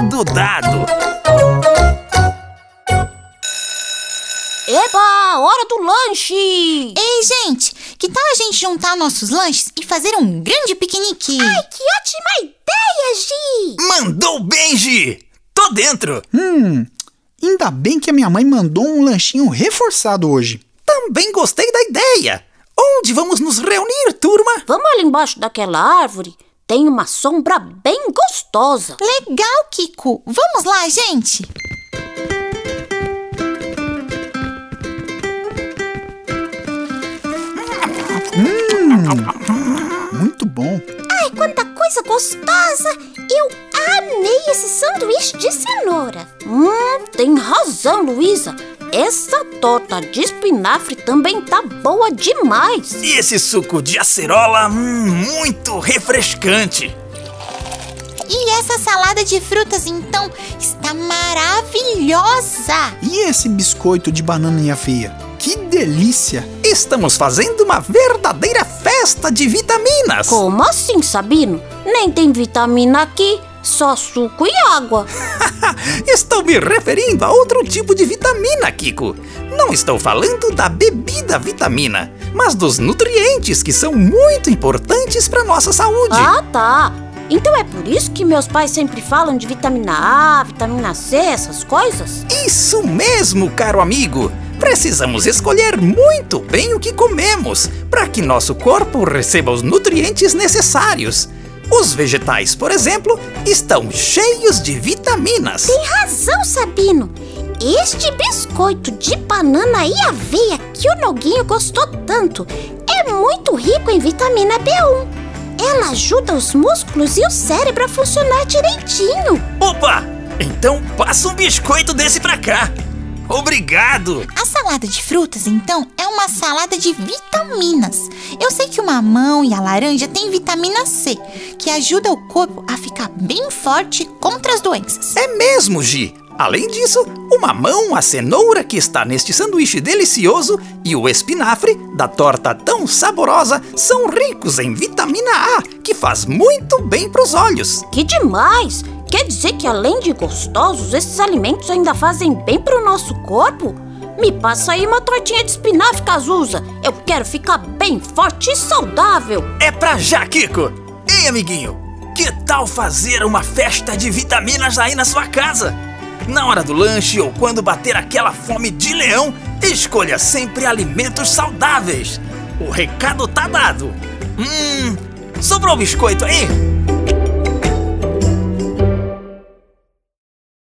Recado dado! Eba, hora do lanche! Ei, gente, que tal a gente juntar nossos lanches e fazer um grande piquenique? Ai, que ótima ideia, Gi! Mandou bem, Gi! Tô dentro! Hum, ainda bem que a minha mãe mandou um lanchinho reforçado hoje. Também gostei da ideia! Onde vamos nos reunir, turma? Vamos ali embaixo daquela árvore. Tem uma sombra bem gostosa. Legal, Kiko. Vamos lá, gente. Hum, muito bom. Ai, quanta coisa gostosa! Eu amei esse sanduíche de cenoura. Hum, tem razão, Luísa. Essa torta de espinafre também tá boa demais. E esse suco de acerola, hum, muito refrescante. E essa salada de frutas, então, está maravilhosa! E esse biscoito de banana e aveia? Que delícia! Estamos fazendo uma verdadeira festa de vitaminas! Como assim, Sabino? Nem tem vitamina aqui, só suco e água. estou me referindo a outro tipo de vitamina, Kiko. Não estou falando da bebida vitamina, mas dos nutrientes que são muito importantes para nossa saúde. Ah, tá. Então é por isso que meus pais sempre falam de vitamina A, vitamina C, essas coisas? Isso mesmo, caro amigo! Precisamos escolher muito bem o que comemos para que nosso corpo receba os nutrientes necessários. Os vegetais, por exemplo, estão cheios de vitaminas. Tem razão, Sabino. Este biscoito de banana e aveia que o Noguinho gostou tanto é muito rico em vitamina B1. Ela ajuda os músculos e o cérebro a funcionar direitinho. Opa! Então passa um biscoito desse pra cá. Obrigado! A salada de frutas, então, é uma salada de vitaminas. Eu sei que o mamão e a laranja têm vitamina C, que ajuda o corpo a ficar bem forte contra as doenças. É mesmo, Gi! Além disso, o mamão, a cenoura que está neste sanduíche delicioso e o espinafre da torta tão saborosa são ricos em vitamina A, que faz muito bem para os olhos. Que demais! Quer dizer que além de gostosos, esses alimentos ainda fazem bem para o nosso corpo? Me passa aí uma tortinha de espinafre, Cazuza. Eu quero ficar bem forte e saudável. É pra já, Kiko. Ei, amiguinho, que tal fazer uma festa de vitaminas aí na sua casa? Na hora do lanche ou quando bater aquela fome de leão, escolha sempre alimentos saudáveis. O recado tá dado. Hum, sobrou biscoito aí?